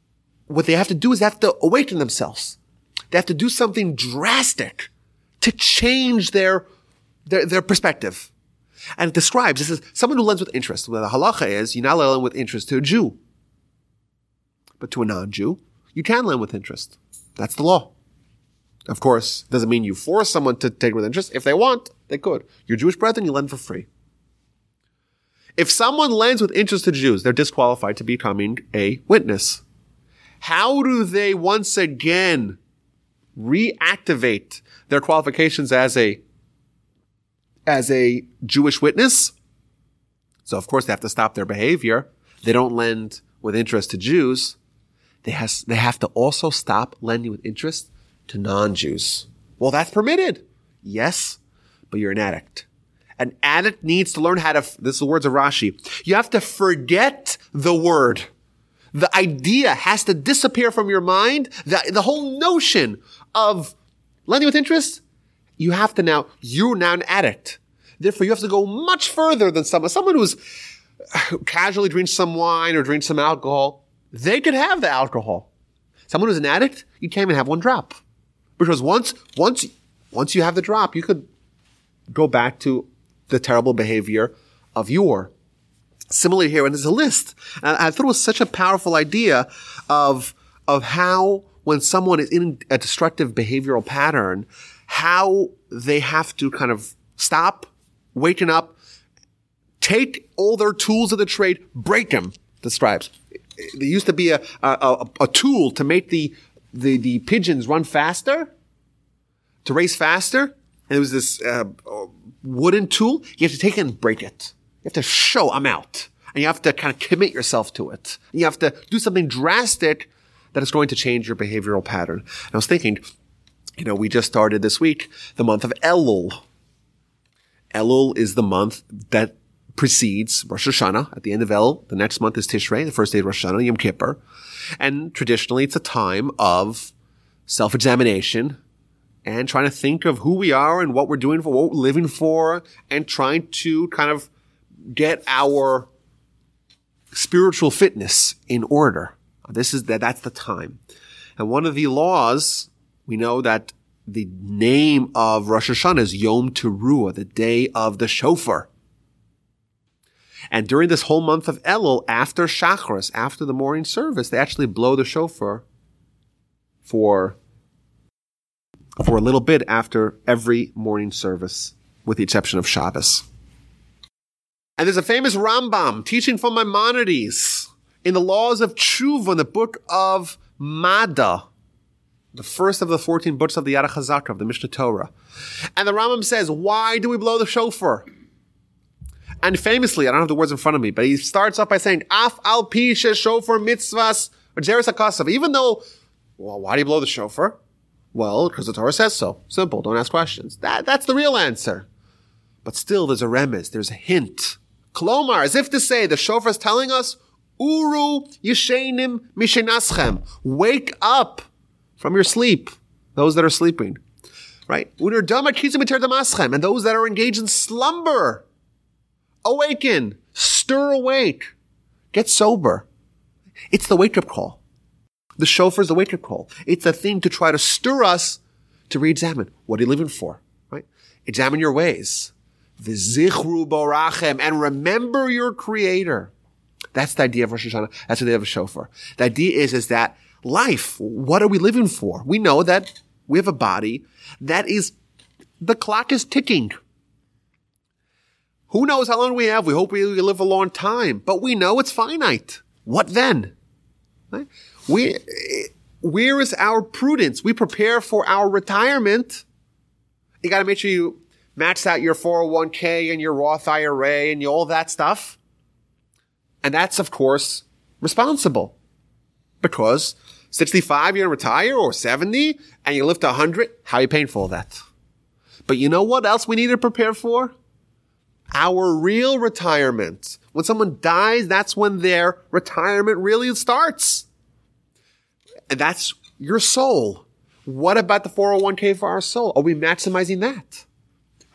what they have to do is they have to awaken themselves. They have to do something drastic to change their, their, their perspective. And it describes, this is someone who lends with interest. Well, the halacha is, you're not allowed to lend with interest to a Jew. But to a non-Jew, you can lend with interest. That's the law. Of course, doesn't mean you force someone to take with interest. If they want, they could. Your Jewish brethren, you lend for free. If someone lends with interest to Jews, they're disqualified to becoming a witness. How do they once again reactivate their qualifications as a as a Jewish witness? So of course they have to stop their behavior. They don't lend with interest to Jews. They has they have to also stop lending with interest to non-Jews. Well, that's permitted. Yes, but you're an addict. An addict needs to learn how to, this is the words of Rashi. You have to forget the word. The idea has to disappear from your mind. The, the whole notion of lending with interest, you have to now, you're now an addict. Therefore, you have to go much further than someone, someone who's uh, casually drinks some wine or drinks some alcohol. They could have the alcohol. Someone who's an addict, you can't even have one drop. Because once, once, once you have the drop, you could go back to the terrible behavior of yore. Similarly here, and there's a list. And I thought it was such a powerful idea of, of how when someone is in a destructive behavioral pattern, how they have to kind of stop, waken up, take all their tools of the trade, break them, the describes. There used to be a, a, a, tool to make the, the, the pigeons run faster, to race faster. And there was this uh, wooden tool, you have to take it and break it. You have to show I'm out. And you have to kind of commit yourself to it. You have to do something drastic that is going to change your behavioral pattern. And I was thinking, you know, we just started this week the month of Elul. Elul is the month that precedes Rosh Hashanah. At the end of El, the next month is Tishrei, the first day of Rosh Hashanah, Yom Kippur. And traditionally, it's a time of self-examination, and trying to think of who we are and what we're doing for, what we're living for, and trying to kind of get our spiritual fitness in order. This is that, that's the time. And one of the laws, we know that the name of Rosh Hashanah is Yom Teruah, the day of the shofar. And during this whole month of Elul, after Shacharis, after the morning service, they actually blow the shofar for for a little bit after every morning service, with the exception of Shabbos. And there's a famous Rambam teaching from Maimonides in the laws of Tshuva in the book of Mada, the first of the 14 books of the Yad of the Mishnah Torah. And the Rambam says, why do we blow the shofar? And famously, I don't have the words in front of me, but he starts off by saying, Af al pi shofar mitzvahs, or jeres Even though, well, why do you blow the shofar? Well, because the Torah says so. Simple. Don't ask questions. That, that's the real answer. But still, there's a remez. There's a hint. Kolomar, as if to say, the shofar is telling us, Uru yishenim mishenaschem. Wake up from your sleep. Those that are sleeping. Right? And those that are engaged in slumber. Awaken. Stir awake. Get sober. It's the wake up call. The shofar is the wake up call. It's a thing to try to stir us to re-examine. What are you living for? Right? Examine your ways. V'zichru borachem. And remember your creator. That's the idea of Rosh Hashanah. That's the idea of a shofar. The idea is, is that life, what are we living for? We know that we have a body that is, the clock is ticking. Who knows how long we have? We hope we live a long time, but we know it's finite. What then? We, where is our prudence? We prepare for our retirement. You got to make sure you max out your 401k and your Roth IRA and all that stuff. And that's, of course, responsible because 65, you're going to retire or 70 and you live to 100. How are you paying for that? But you know what else we need to prepare for? Our real retirement. When someone dies, that's when their retirement really starts. And that's your soul. What about the 401k for our soul? Are we maximizing that?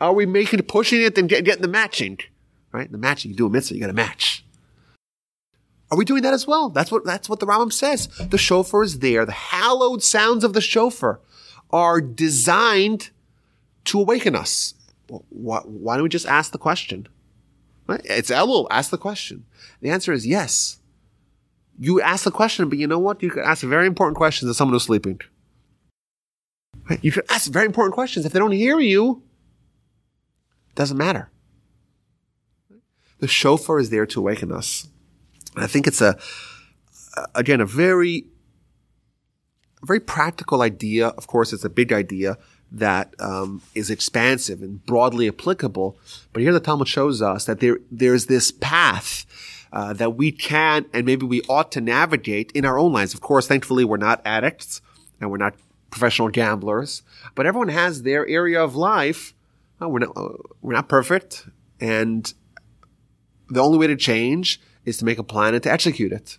Are we making, pushing it and get, getting the matching? Right? The matching. You do a mitzvah, you got to match. Are we doing that as well? That's what, that's what the Rambam says. The shofar is there. The hallowed sounds of the shofar are designed to awaken us. Why, why don't we just ask the question? It's Elul. Ask the question. The answer is yes. You ask the question, but you know what? You could ask very important questions to someone who's sleeping. You could ask very important questions. If they don't hear you, it doesn't matter. The shofar is there to awaken us. I think it's a, again, a very, very practical idea. Of course, it's a big idea that um, is expansive and broadly applicable. But here the Talmud shows us that there there's this path uh, that we can and maybe we ought to navigate in our own lives. Of course, thankfully, we're not addicts and we're not professional gamblers, but everyone has their area of life. We're not uh, we're not perfect, and the only way to change is to make a plan and to execute it.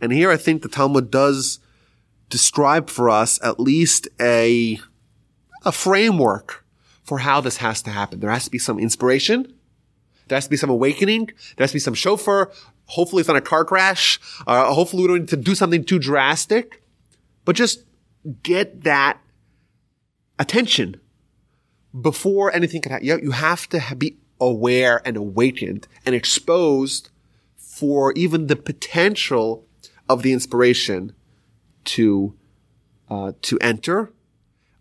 And here I think the Talmud does describe for us at least a, a framework for how this has to happen. There has to be some inspiration. There has to be some awakening. There has to be some shofar. Hopefully it's not a car crash. Uh, hopefully we don't need to do something too drastic, but just get that attention before anything can happen. You have to be aware and awakened and exposed for even the potential of the inspiration to uh, to enter.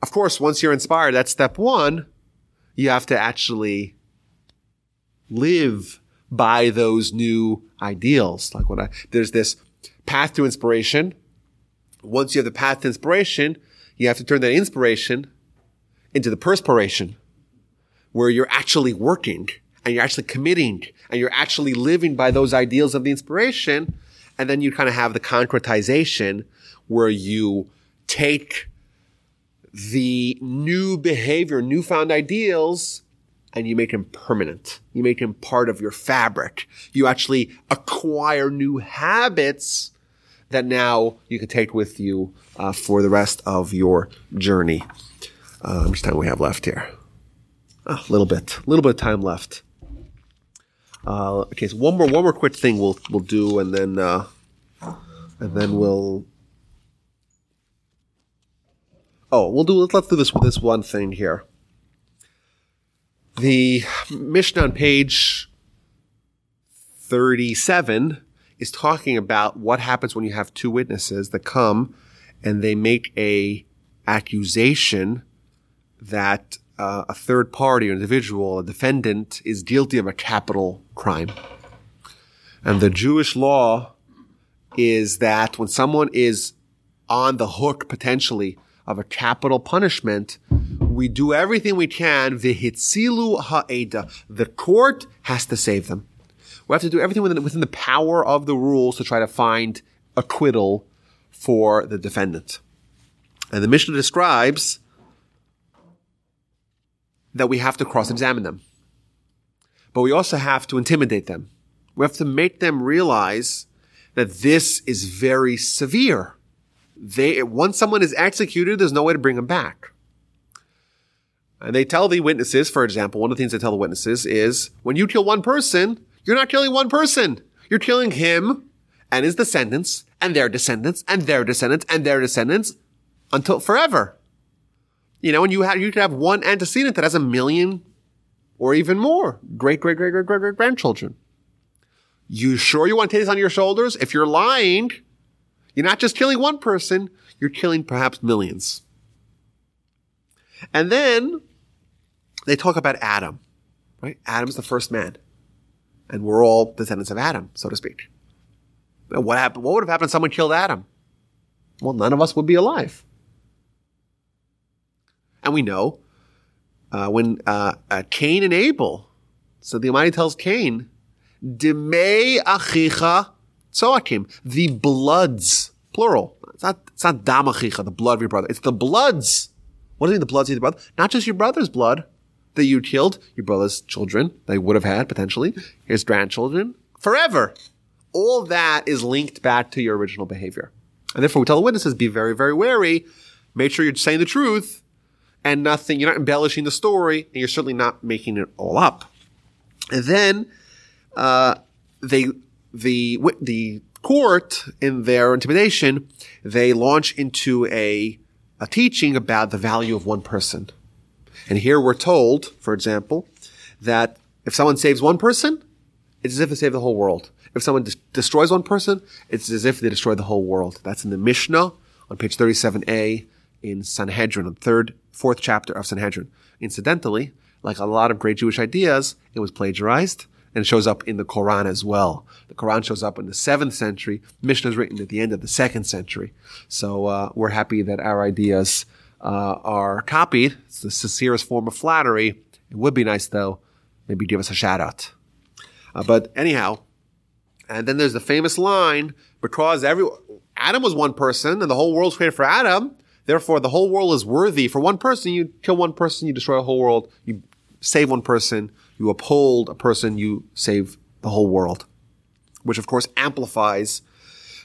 Of course, once you're inspired, that's step one. You have to actually live by those new ideals. Like what I there's this path to inspiration. Once you have the path to inspiration, you have to turn that inspiration into the perspiration, where you're actually working and you're actually committing and you're actually living by those ideals of the inspiration. And then you kind of have the concretization where you take the new behavior, newfound ideals, and you make them permanent. You make them part of your fabric. You actually acquire new habits that now you can take with you uh, for the rest of your journey. Uh, how much time we have left here? A little bit, a little bit of time left. Uh, okay, so one more one more quick thing we'll we'll do, and then uh, and then we'll. Oh, we'll do. Let's do this with this one thing here. The Mishnah on page thirty-seven is talking about what happens when you have two witnesses that come and they make a accusation that uh, a third party or individual, a defendant, is guilty of a capital crime. And the Jewish law is that when someone is on the hook potentially of a capital punishment, we do everything we can. Vihitzilu ha'eda. The court has to save them. We have to do everything within, within the power of the rules to try to find acquittal for the defendant. And the Mishnah describes that we have to cross-examine them. But we also have to intimidate them. We have to make them realize that this is very severe. They, once someone is executed, there's no way to bring them back. And they tell the witnesses, for example, one of the things they tell the witnesses is when you kill one person, you're not killing one person. You're killing him and his descendants and their descendants and their descendants and their descendants until forever. You know, and you have, you could have one antecedent that has a million or even more great, great, great, great, great, great grandchildren. You sure you want to take this on your shoulders? If you're lying, you're not just killing one person, you're killing perhaps millions. And then they talk about Adam, right? Adam's the first man. And we're all descendants of Adam, so to speak. What happened? What would have happened if someone killed Adam? Well, none of us would be alive. And we know uh, when uh, uh, Cain and Abel, so the Almighty tells Cain, Demei achicha tzoakim, the bloods, plural. It's not, it's not dam achicha, the blood of your brother. It's the bloods. What does it mean, the bloods of your brother? Not just your brother's blood that you killed, your brother's children they would have had potentially, his grandchildren, forever. All that is linked back to your original behavior. And therefore we tell the witnesses, be very, very wary. Make sure you're saying the truth and nothing, you're not embellishing the story, and you're certainly not making it all up. And then, uh, they, the, the court, in their intimidation, they launch into a, a teaching about the value of one person. And here we're told, for example, that if someone saves one person, it's as if they save the whole world. If someone de- destroys one person, it's as if they destroy the whole world. That's in the Mishnah on page 37a in Sanhedrin, the third, fourth chapter of Sanhedrin. Incidentally, like a lot of great Jewish ideas, it was plagiarized and shows up in the Quran as well. The Quran shows up in the seventh century. Mishnah is written at the end of the second century. So uh, we're happy that our ideas uh, are copied. It's the sincerest form of flattery. It would be nice though, maybe give us a shout out. Uh, but anyhow, and then there's the famous line because every Adam was one person and the whole world's created for Adam. Therefore, the whole world is worthy for one person. You kill one person, you destroy a whole world. You save one person, you uphold a person, you save the whole world. Which of course amplifies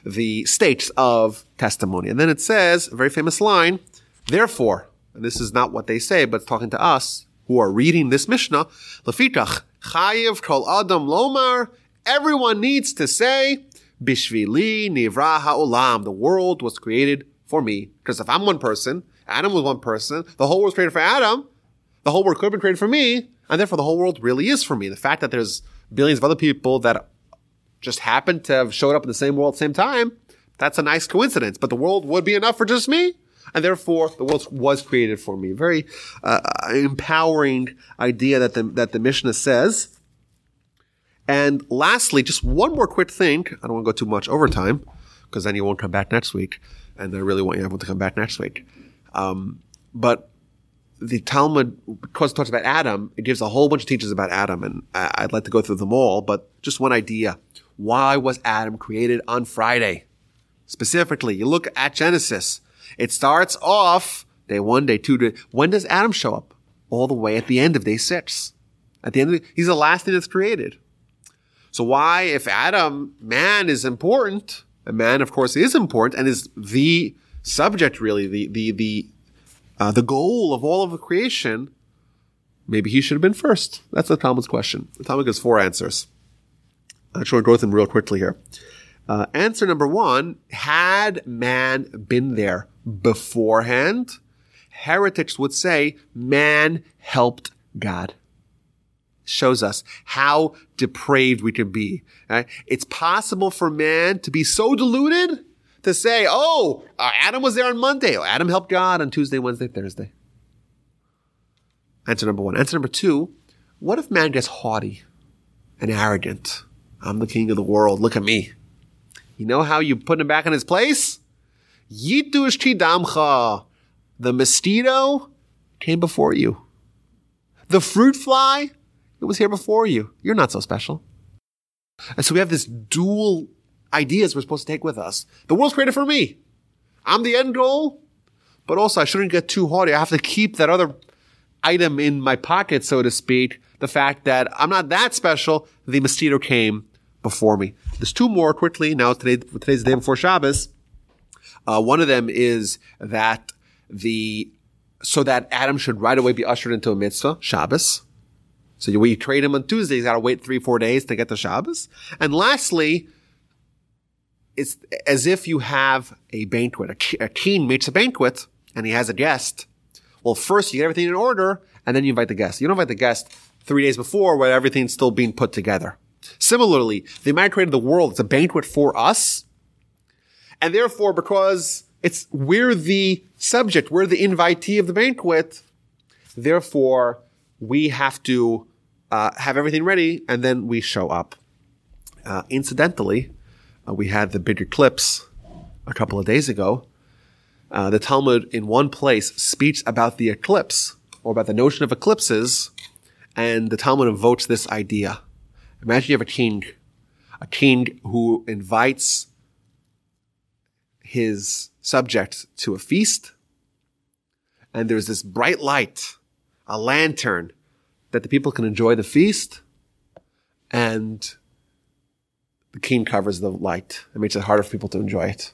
the stakes of testimony. And then it says, a very famous line, therefore, and this is not what they say, but talking to us who are reading this Mishnah, Lefitach, Chayiv Kol Adam Lomar, everyone needs to say, Bishvili Nivra Ha'olam, the world was created for me. Because if I'm one person, Adam was one person, the whole world was created for Adam, the whole world could have been created for me, and therefore the whole world really is for me. The fact that there's billions of other people that just happen to have showed up in the same world at the same time, that's a nice coincidence. But the world would be enough for just me, and therefore the world was created for me. Very uh, empowering idea that the that the Mishnah says. And lastly, just one more quick thing. I don't want to go too much overtime because then you won't come back next week, and I really want you everyone to come back next week. Um, but the Talmud, because it talks about Adam, it gives a whole bunch of teachings about Adam, and I, would like to go through them all. But just one idea: Why was Adam created on Friday? Specifically, you look at Genesis. It starts off day one, day two, day. When does Adam show up? All the way at the end of day six. At the end of he's the last thing that's created. So why, if Adam, man is important, man, of course, is important and is the subject, really, the the the uh, the goal of all of the creation, maybe he should have been first. That's the Talmud's question. The Talmud gives four answers. I'm sure we'll go through them real quickly here. Uh, answer number one: Had man been there beforehand, heretics would say man helped God shows us how depraved we can be. Right? It's possible for man to be so deluded to say, oh, uh, Adam was there on Monday. Oh, Adam helped God on Tuesday, Wednesday, Thursday. Answer number one. Answer number two, what if man gets haughty and arrogant? I'm the king of the world. Look at me. You know how you put him back in his place? The mosquito came before you. The fruit fly it was here before you. You're not so special. And so we have this dual ideas we're supposed to take with us. The world's created for me. I'm the end goal, but also I shouldn't get too haughty. I have to keep that other item in my pocket, so to speak. The fact that I'm not that special. The mosquito came before me. There's two more quickly. Now today, today's the day before Shabbos. Uh, one of them is that the, so that Adam should right away be ushered into a mitzvah, Shabbos. So you, trade him on Tuesday, he's got to wait three, four days to get the Shabbos. And lastly, it's as if you have a banquet. A, king makes a banquet and he has a guest. Well, first you get everything in order and then you invite the guest. You don't invite the guest three days before where everything's still being put together. Similarly, the man created the world. It's a banquet for us. And therefore, because it's, we're the subject, we're the invitee of the banquet, therefore, we have to uh, have everything ready, and then we show up. Uh, incidentally, uh, we had the big eclipse a couple of days ago. Uh, the Talmud, in one place, speaks about the eclipse or about the notion of eclipses, and the Talmud invokes this idea. Imagine you have a king, a king who invites his subject to a feast, and there's this bright light, a lantern that the people can enjoy the feast and the king covers the light. It makes it harder for people to enjoy it.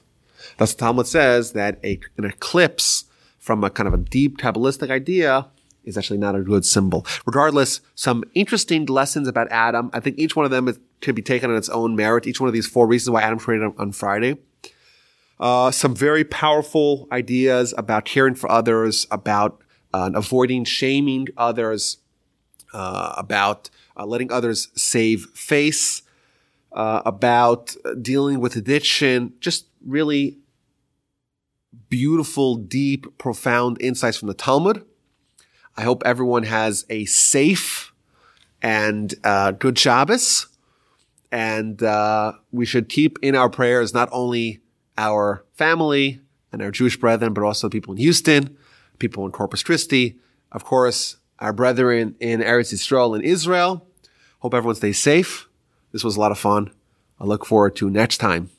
Thus, the Talmud says that a, an eclipse from a kind of a deep Kabbalistic idea is actually not a good symbol. Regardless, some interesting lessons about Adam. I think each one of them is, can be taken on its own merit. Each one of these four reasons why Adam created on, on Friday. Uh, some very powerful ideas about caring for others, about uh, avoiding shaming others, about uh, letting others save face, uh, about dealing with addiction. Just really beautiful, deep, profound insights from the Talmud. I hope everyone has a safe and uh, good Shabbos. And uh, we should keep in our prayers not only our family and our Jewish brethren, but also people in Houston, people in Corpus Christi, of course, our brethren in Eretz Yisrael in Israel. Hope everyone stays safe. This was a lot of fun. I look forward to next time